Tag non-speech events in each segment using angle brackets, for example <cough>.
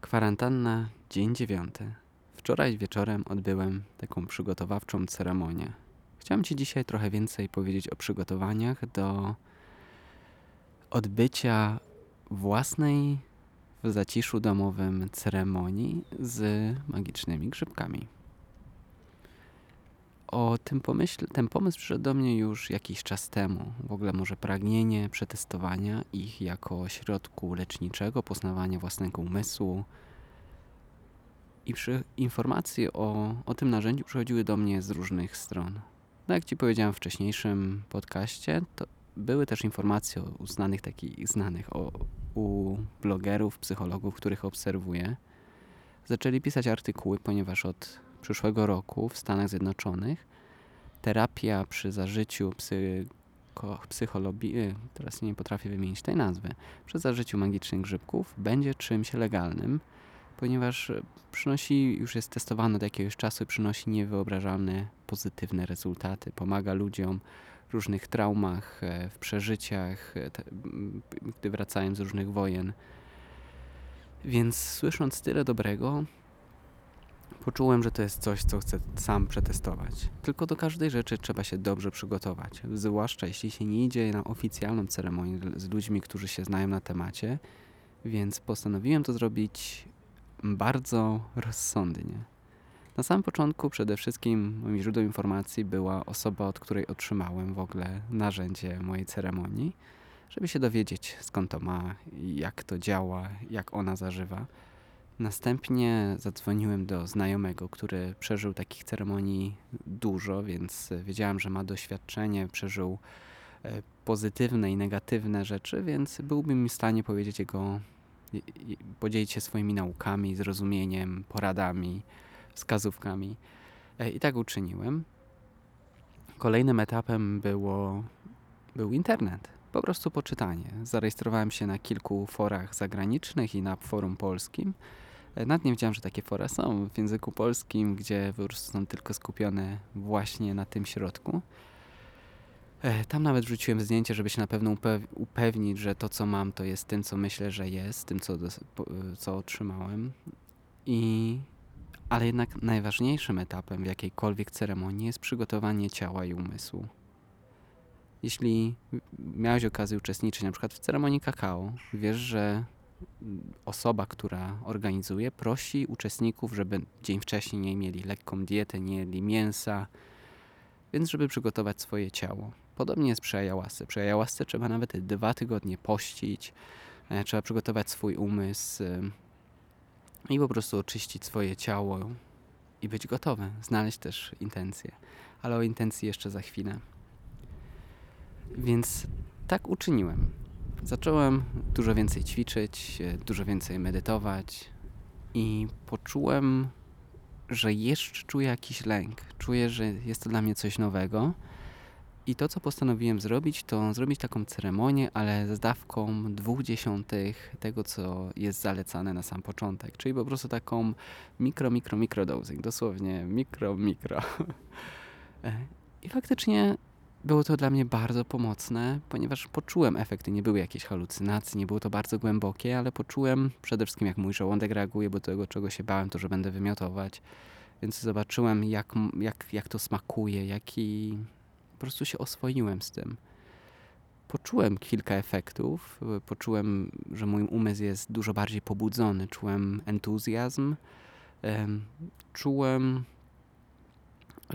Kwarantanna, dzień dziewiąty. Wczoraj wieczorem odbyłem taką przygotowawczą ceremonię. Chciałem Ci dzisiaj trochę więcej powiedzieć o przygotowaniach do odbycia własnej w zaciszu domowym ceremonii z magicznymi grzybkami. O tym pomyśl, ten pomysł przyszedł do mnie już jakiś czas temu. W ogóle może pragnienie przetestowania ich jako środku leczniczego, poznawania własnego umysłu. I przy, informacje o, o tym narzędziu przychodziły do mnie z różnych stron. No jak Ci powiedziałem w wcześniejszym podcaście, to były też informacje o uznanych takich znanych, o, u blogerów, psychologów, których obserwuję. Zaczęli pisać artykuły, ponieważ od przyszłego roku w Stanach Zjednoczonych terapia przy zażyciu psycho, y, teraz nie potrafię wymienić tej nazwy, przy zażyciu magicznych grzybków będzie czymś legalnym, ponieważ przynosi, już jest testowany od jakiegoś czasu przynosi niewyobrażalne pozytywne rezultaty. Pomaga ludziom w różnych traumach, e, w przeżyciach, e, gdy wracają z różnych wojen. Więc słysząc tyle dobrego, poczułem, że to jest coś, co chcę sam przetestować. Tylko do każdej rzeczy trzeba się dobrze przygotować, zwłaszcza jeśli się nie idzie na oficjalną ceremonię z ludźmi, którzy się znają na temacie. Więc postanowiłem to zrobić bardzo rozsądnie. Na samym początku przede wszystkim moim źródłem informacji była osoba, od której otrzymałem w ogóle narzędzie mojej ceremonii, żeby się dowiedzieć skąd to ma, jak to działa, jak ona zażywa. Następnie zadzwoniłem do znajomego, który przeżył takich ceremonii dużo, więc wiedziałem, że ma doświadczenie, przeżył e, pozytywne i negatywne rzeczy, więc byłbym w stanie powiedzieć jego, podzielić się swoimi naukami, zrozumieniem, poradami, wskazówkami. E, I tak uczyniłem. Kolejnym etapem było, był internet. Po prostu poczytanie. Zarejestrowałem się na kilku forach zagranicznych i na forum polskim. E, nad nie wiedziałem, że takie fora są w języku polskim, gdzie po prostu są tylko skupione właśnie na tym środku. E, tam nawet wrzuciłem zdjęcie, żeby się na pewno upewnić, że to, co mam, to jest tym, co myślę, że jest, tym, co, co otrzymałem. I ale jednak najważniejszym etapem w jakiejkolwiek ceremonii jest przygotowanie ciała i umysłu. Jeśli miałeś okazję uczestniczyć na przykład w ceremonii kakao, wiesz, że osoba, która organizuje, prosi uczestników, żeby dzień wcześniej nie mieli lekką dietę, nie jedli mięsa, więc żeby przygotować swoje ciało. Podobnie jest przy ayahuasce. Przy ayahuasce trzeba nawet dwa tygodnie pościć, e, trzeba przygotować swój umysł, i po prostu oczyścić swoje ciało i być gotowy, znaleźć też intencje. Ale o intencji jeszcze za chwilę. Więc tak uczyniłem. Zacząłem dużo więcej ćwiczyć, dużo więcej medytować i poczułem, że jeszcze czuję jakiś lęk. Czuję, że jest to dla mnie coś nowego i to, co postanowiłem zrobić, to zrobić taką ceremonię, ale z dawką dwóch dziesiątych tego, co jest zalecane na sam początek. Czyli po prostu taką mikro, mikro, mikro dosing. Dosłownie mikro, mikro. <laughs> E, I faktycznie było to dla mnie bardzo pomocne, ponieważ poczułem efekty. Nie były jakieś halucynacje, nie było to bardzo głębokie, ale poczułem przede wszystkim, jak mój żołądek reaguje, bo tego, czego się bałem, to, że będę wymiotować. Więc zobaczyłem, jak, jak, jak to smakuje, jaki prostu się oswoiłem z tym. Poczułem kilka efektów. Poczułem, że mój umysł jest dużo bardziej pobudzony. Czułem entuzjazm. Czułem,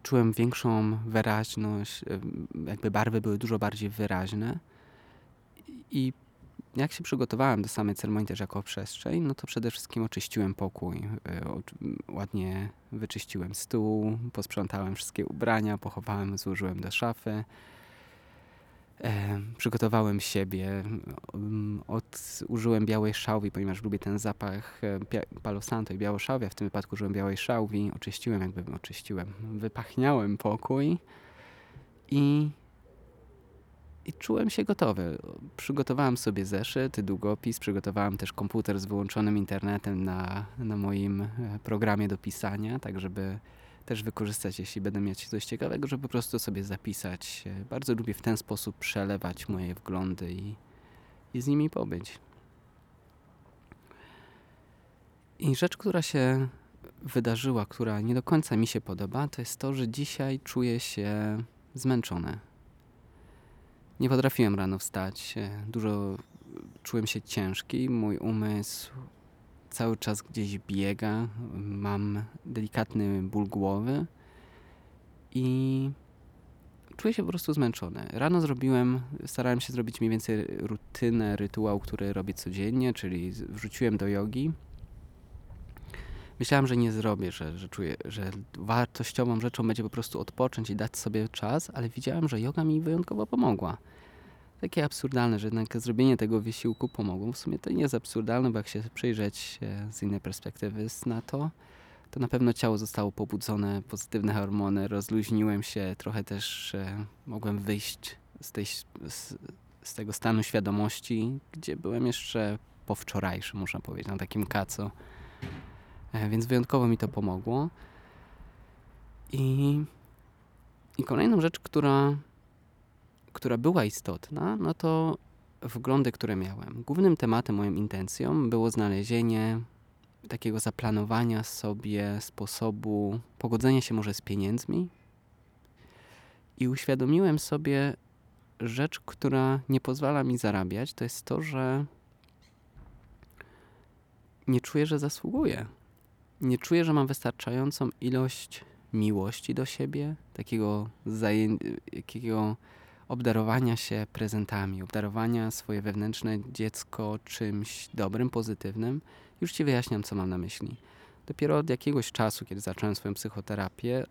czułem większą wyraźność. Jakby barwy były dużo bardziej wyraźne. I jak się przygotowałem do samej ceremonii też jako przestrzeń, no to przede wszystkim oczyściłem pokój. E, ładnie wyczyściłem stół, posprzątałem wszystkie ubrania, pochowałem, złożyłem do szafy. E, przygotowałem siebie, od, użyłem białej szałwi, ponieważ lubię ten zapach e, palo santo i białą szałwię. W tym wypadku użyłem białej szałwi, oczyściłem, jakby oczyściłem, wypachniałem pokój i i czułem się gotowy. Przygotowałem sobie zeszyt, długopis, przygotowałem też komputer z wyłączonym internetem na, na moim e, programie do pisania, tak żeby też wykorzystać, jeśli będę mieć coś ciekawego, żeby po prostu sobie zapisać. Bardzo lubię w ten sposób przelewać moje wglądy i, i z nimi pobyć. I rzecz, która się wydarzyła, która nie do końca mi się podoba, to jest to, że dzisiaj czuję się zmęczony. Nie potrafiłem rano wstać. Dużo czułem się ciężki. Mój umysł cały czas gdzieś biega. Mam delikatny ból głowy i czuję się po prostu zmęczony. Rano zrobiłem, starałem się zrobić mniej więcej rutynę, rytuał, który robię codziennie, czyli wrzuciłem do jogi Myślałem, że nie zrobię, że, że czuję, że wartościową rzeczą będzie po prostu odpocząć i dać sobie czas, ale widziałem, że yoga mi wyjątkowo pomogła. Takie absurdalne, że jednak zrobienie tego wysiłku pomogło. W sumie to nie jest absurdalne, bo jak się przyjrzeć e, z innej perspektywy na to, to na pewno ciało zostało pobudzone, pozytywne hormony, rozluźniłem się, trochę też e, mogłem wyjść z, tej, z, z tego stanu świadomości, gdzie byłem jeszcze po wczorajszym, można powiedzieć, na takim kaco E, więc wyjątkowo mi to pomogło. I, i kolejną rzecz, która, która była istotna, no to wglądy, które miałem. Głównym tematem, moją intencją było znalezienie takiego zaplanowania sobie sposobu pogodzenia się może z pieniędzmi. I uświadomiłem sobie rzecz, która nie pozwala mi zarabiać, to jest to, że nie czuję, że zasługuję nie czuję, że mam wystarczającą ilość miłości do siebie, takiego, takiego obdarowania się prezentami, obdarowania swoje wewnętrzne dziecko czymś dobrym, pozytywnym. Już Ci wyjaśniam, co mam na myśli. Dopiero od jakiegoś czasu, kiedy zacząłem swoją psychoterapię,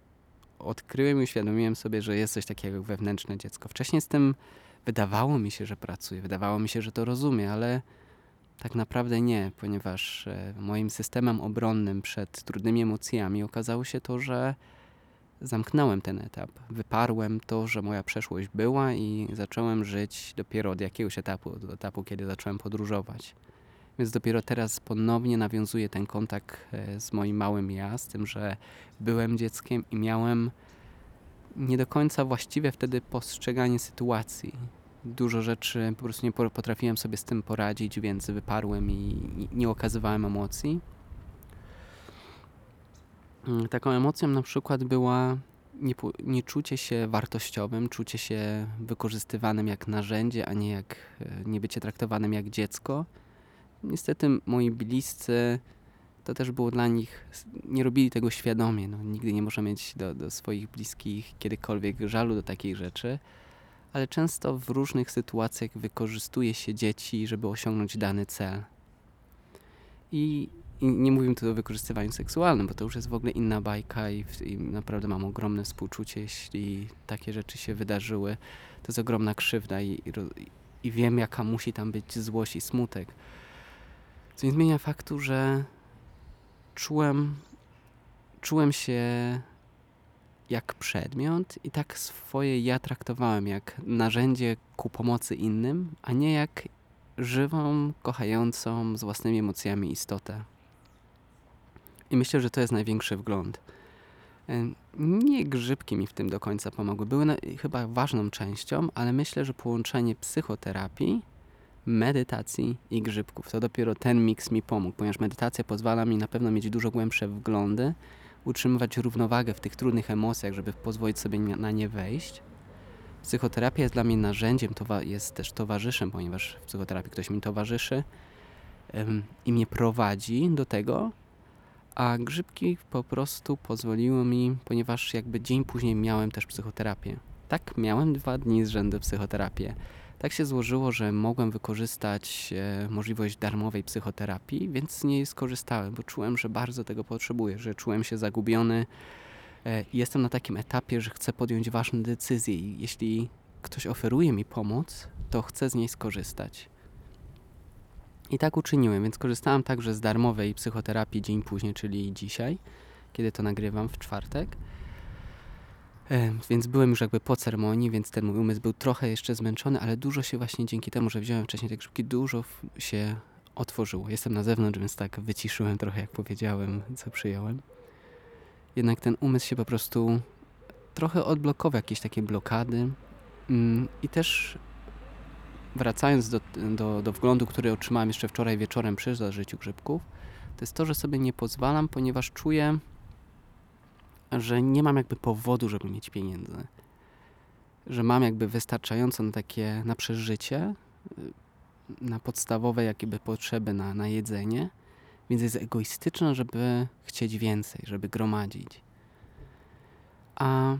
odkryłem i uświadomiłem sobie, że jest coś takiego jak wewnętrzne dziecko. Wcześniej z tym wydawało mi się, że pracuję, wydawało mi się, że to rozumiem, ale tak naprawdę nie, ponieważ e, moim systemem obronnym przed trudnymi emocjami okazało się to, że zamknąłem ten etap. Wyparłem to, że moja przeszłość była i zacząłem żyć dopiero od jakiegoś etapu, od etapu, kiedy zacząłem podróżować. Więc dopiero teraz ponownie nawiązuję ten kontakt e, z moim małym ja, z tym, że byłem dzieckiem i miałem nie do końca właściwe wtedy postrzeganie sytuacji dużo rzeczy po prostu nie potrafiłem sobie z tym poradzić, więc wyparłem i nie okazywałem emocji. Mm, taką emocją na przykład była nie, czucie się wartościowym, czucie się wykorzystywanym jak narzędzie, a nie jak e, nie bycie traktowanym jak dziecko. Niestety moi bliscy to też było dla nich, nie robili tego świadomie. No, nigdy nie można mieć do, do swoich bliskich kiedykolwiek żalu do takich rzeczy ale często w różnych sytuacjach wykorzystuje się dzieci, żeby osiągnąć dany cel. I, i nie mówimy tu o wykorzystywaniu seksualnym, bo to już jest w ogóle inna bajka i, i naprawdę mam ogromne współczucie, jeśli takie rzeczy się wydarzyły. To jest ogromna krzywda i, i, i wiem, jaka musi tam być złość i smutek. Co nie zmienia faktu, że czułem, czułem się jak przedmiot i tak swoje ja traktowałem jak narzędzie ku pomocy innym, a nie jak żywą, kochającą z własnymi emocjami istotę. I myślę, że to jest największy wgląd. Nie grzybki mi w tym do końca pomogły. Były na, chyba ważną częścią, ale myślę, że połączenie psychoterapii, medytacji i grzybków to dopiero ten miks mi pomógł, ponieważ medytacja pozwala mi na pewno mieć dużo głębsze wglądy utrzymywać równowagę w tych trudnych emocjach, żeby pozwolić sobie na nie wejść. Psychoterapia jest dla mnie narzędziem, jest też towarzyszem, ponieważ w psychoterapii ktoś mi towarzyszy i mnie prowadzi do tego, a grzybki po prostu pozwoliły mi, ponieważ jakby dzień później miałem też psychoterapię. Tak, miałem dwa dni z rzędu psychoterapię tak się złożyło, że mogłem wykorzystać e, możliwość darmowej psychoterapii, więc z niej skorzystałem, bo czułem, że bardzo tego potrzebuję, że czułem się zagubiony. E, jestem na takim etapie, że chcę podjąć ważne decyzje i jeśli ktoś oferuje mi pomoc, to chcę z niej skorzystać. I tak uczyniłem, więc korzystałem także z darmowej psychoterapii dzień później, czyli dzisiaj, kiedy to nagrywam w czwartek. Więc byłem już jakby po ceremonii, więc ten mój umysł był trochę jeszcze zmęczony, ale dużo się właśnie dzięki temu, że wziąłem wcześniej te grzybki, dużo się otworzyło. Jestem na zewnątrz, więc tak wyciszyłem trochę, jak powiedziałem, co przyjąłem. jednak ten umysł się po prostu trochę odblokował, jakieś takie blokady. Mm, I też wracając do, do, do wglądu, który otrzymałem jeszcze wczoraj wieczorem przy zażyciu grzybków, to jest to, że sobie nie pozwalam, ponieważ czuję, że nie mam jakby powodu, żeby mieć pieniędzy. Że mam jakby wystarczająco na takie, na przeżycie, y, na podstawowe jakby potrzeby na, na jedzenie, więc jest egoistyczne, żeby chcieć więcej, żeby gromadzić. A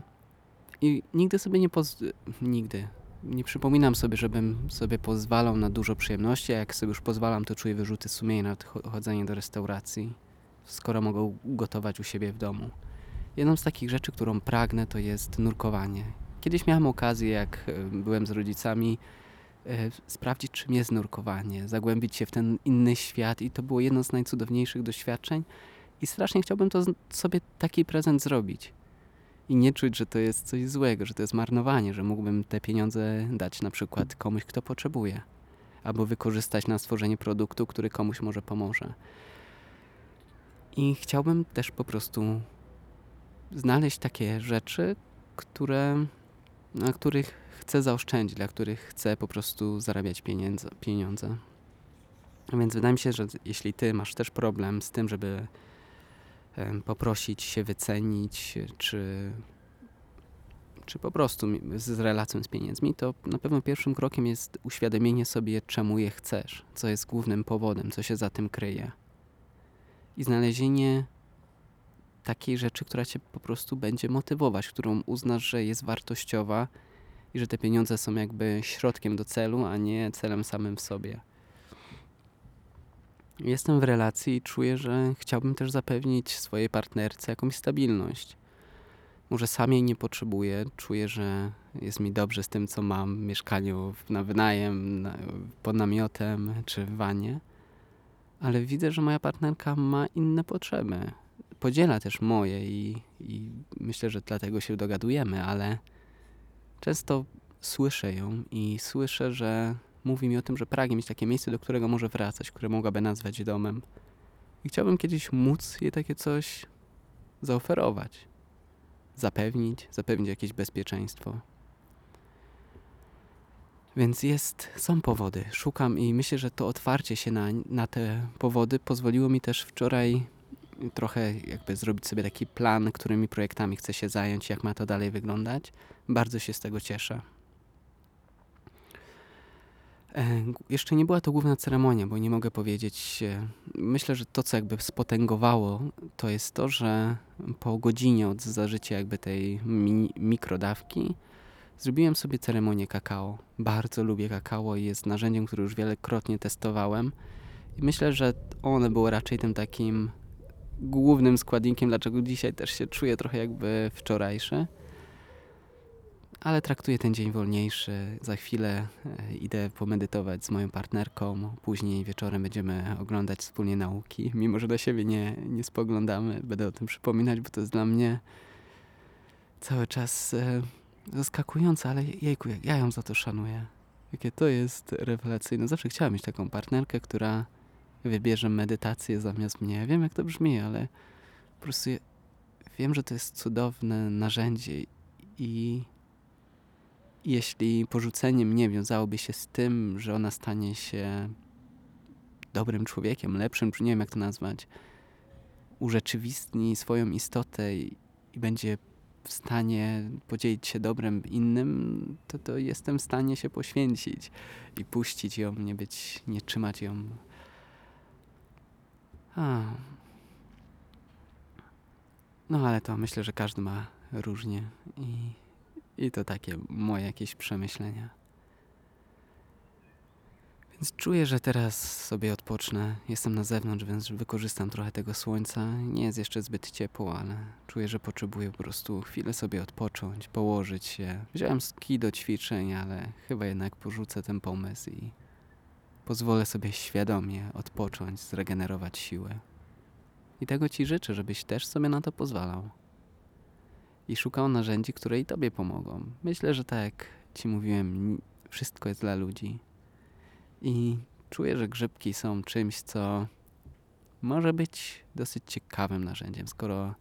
i nigdy sobie nie poz... nigdy nie przypominam sobie, żebym sobie pozwalał na dużo przyjemności, a jak sobie już pozwalam, to czuję wyrzuty sumienia na chodzenie do restauracji, skoro mogę gotować u siebie w domu. Jedną z takich rzeczy, którą pragnę, to jest nurkowanie. Kiedyś miałem okazję, jak e, byłem z rodzicami, e, sprawdzić, czym jest nurkowanie, zagłębić się w ten inny świat, i to było jedno z najcudowniejszych doświadczeń. I strasznie chciałbym to sobie taki prezent zrobić i nie czuć, że to jest coś złego, że to jest marnowanie, że mógłbym te pieniądze dać na przykład komuś, kto potrzebuje, albo wykorzystać na stworzenie produktu, który komuś może pomoże. I chciałbym też po prostu znaleźć takie rzeczy, które, na których chcę zaoszczędzić, dla których chcę po prostu zarabiać pieniądze. Więc wydaje mi się, że jeśli ty masz też problem z tym, żeby poprosić się wycenić, czy, czy po prostu z relacją z pieniędzmi, to na pewno pierwszym krokiem jest uświadomienie sobie, czemu je chcesz, co jest głównym powodem, co się za tym kryje. I znalezienie takiej rzeczy, która cię po prostu będzie motywować, którą uznasz, że jest wartościowa i że te pieniądze są jakby środkiem do celu, a nie celem samym w sobie. Jestem w relacji i czuję, że chciałbym też zapewnić swojej partnerce jakąś stabilność. Może sam jej nie potrzebuję, czuję, że jest mi dobrze z tym, co mam w mieszkaniu na wynajem, na, pod namiotem czy w wanie, ale widzę, że moja partnerka ma inne potrzeby. Podziela też moje i, i myślę, że dlatego się dogadujemy, ale często słyszę ją i słyszę, że mówi mi o tym, że pragnie mieć takie miejsce, do którego może wracać, które mogłaby nazwać domem. I chciałbym kiedyś móc jej takie coś zaoferować, zapewnić, zapewnić jakieś bezpieczeństwo. Więc jest, są powody. Szukam i myślę, że to otwarcie się na, na te powody pozwoliło mi też wczoraj trochę jakby zrobić sobie taki plan, którymi projektami chcę się zająć, jak ma to dalej wyglądać. Bardzo się z tego cieszę. E, jeszcze nie była to główna ceremonia, bo nie mogę powiedzieć. Myślę, że to, co jakby spotęgowało, to jest to, że po godzinie od zażycia jakby tej mi mikrodawki zrobiłem sobie ceremonię kakao. Bardzo lubię kakao i jest narzędziem, które już wielokrotnie testowałem. I myślę, że one było raczej tym takim głównym składnikiem, dlaczego dzisiaj też się czuję trochę jakby wczorajszy ale traktuję ten dzień wolniejszy. Za chwilę e, idę pomedytować z moją partnerką. Później wieczorem będziemy oglądać wspólnie nauki. Mimo, że do siebie nie, nie spoglądamy, będę o tym przypominać, bo to jest dla mnie cały czas e, zaskakujące, ale jejku, ja ją za to szanuję. Jakie to jest rewelacyjne. Zawsze chciałam mieć taką partnerkę, która wybierze medytację zamiast mnie. Wiem, jak to brzmi, ale po prostu wiem, że to jest cudowne narzędzie i jeśli porzucenie mnie wiązałoby się z tym, że ona stanie się dobrym człowiekiem, lepszym, czy nie wiem jak to nazwać, urzeczywistni swoją istotę i, i będzie w stanie podzielić się dobrem innym, to, to jestem w stanie się poświęcić i puścić ją, nie być, nie trzymać ją. A. No ale to myślę, że każdy ma różnie i i to takie moje jakieś przemyślenia. Więc czuję, że teraz sobie odpocznę. Jestem na zewnątrz, więc wykorzystam trochę tego słońca. Nie jest jeszcze zbyt ciepło, ale czuję, że potrzebuję po prostu chwilę sobie odpocząć, położyć się. Wziąłem ski do ćwiczeń, ale chyba jednak porzucę ten pomysł i pozwolę sobie świadomie odpocząć, zregenerować siłę. I tego Ci życzę, żebyś też sobie na to pozwalał i szukał narzędzi, które i tobie pomogą. Myślę, że tak jak ci mówiłem, wszystko jest dla ludzi. I czuję, że grzybki są czymś, co może być dosyć ciekawym narzędziem, skoro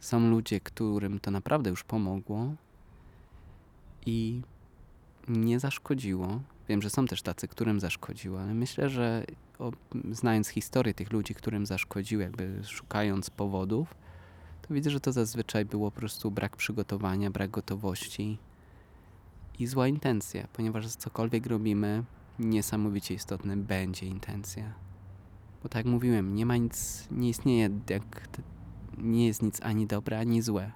Są ludzie, którym to naprawdę już pomogło i nie zaszkodziło. Wiem, że są też tacy, którym zaszkodziło, ale myślę, że o, znając historię tych ludzi, którym zaszkodziło, jakby szukając powodów, to widzę, że to zazwyczaj było po prostu brak przygotowania, brak gotowości i zła intencja, ponieważ cokolwiek robimy, niesamowicie istotne będzie intencja. Bo tak jak mówiłem, nie ma nic, nie istnieje, jak, nie jest nic ani dobre, ani złe.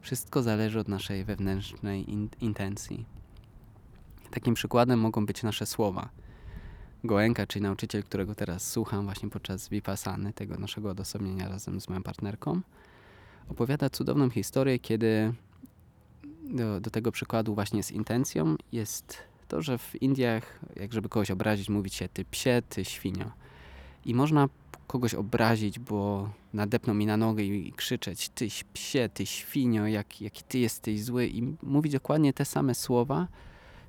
Wszystko zależy od naszej wewnętrznej in, intencji. Takim przykładem mogą być nasze słowa. Goenka, czyli nauczyciel, którego teraz słucham właśnie podczas Vipassany, tego naszego odosobnienia razem z moją partnerką, opowiada cudowną historię, kiedy do, do tego przykładu właśnie z intencją jest to, że w Indiach, jak żeby kogoś obrazić, mówić się ty psie, ty świnio. I można kogoś obrazić, bo nadepną mi na nogę i krzyczeć tyś psie, ty świnio, jak, jaki ty jesteś zły i mówić dokładnie te same słowa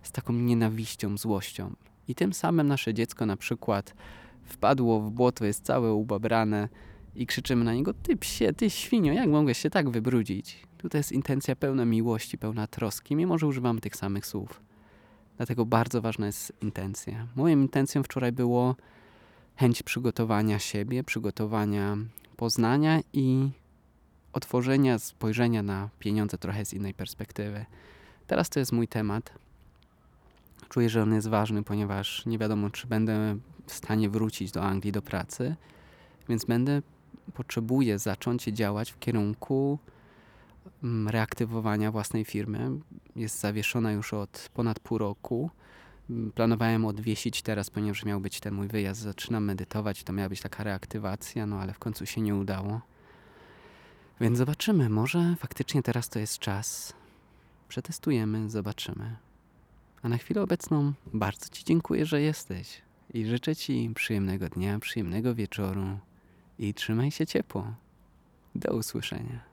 z taką nienawiścią, złością. I tym samym nasze dziecko na przykład wpadło w błoto, jest całe ubabrane i krzyczymy na niego ty psie, ty świnio, jak mogłeś się tak wybrudzić? Tutaj jest intencja pełna miłości, pełna troski, mimo że używamy tych samych słów. Dlatego bardzo ważna jest intencja. Moją intencją wczoraj było chęć przygotowania siebie, przygotowania poznania i otworzenia spojrzenia na pieniądze trochę z innej perspektywy. Teraz to jest mój temat. Czuję, że on jest ważny, ponieważ nie wiadomo, czy będę w stanie wrócić do Anglii do pracy, więc będę potrzebuję zacząć działać w kierunku mm, reaktywowania własnej firmy. Jest zawieszona już od ponad pół roku. Planowałem odwiesić teraz, ponieważ miał być ten mój wyjazd. Zaczynam medytować, to miała być taka reaktywacja, no ale w końcu się nie udało. Więc zobaczymy, może faktycznie teraz to jest czas. Przetestujemy, zobaczymy. A na chwilę obecną bardzo Ci dziękuję, że jesteś i życzę Ci przyjemnego dnia, przyjemnego wieczoru i trzymaj się ciepło. Do usłyszenia.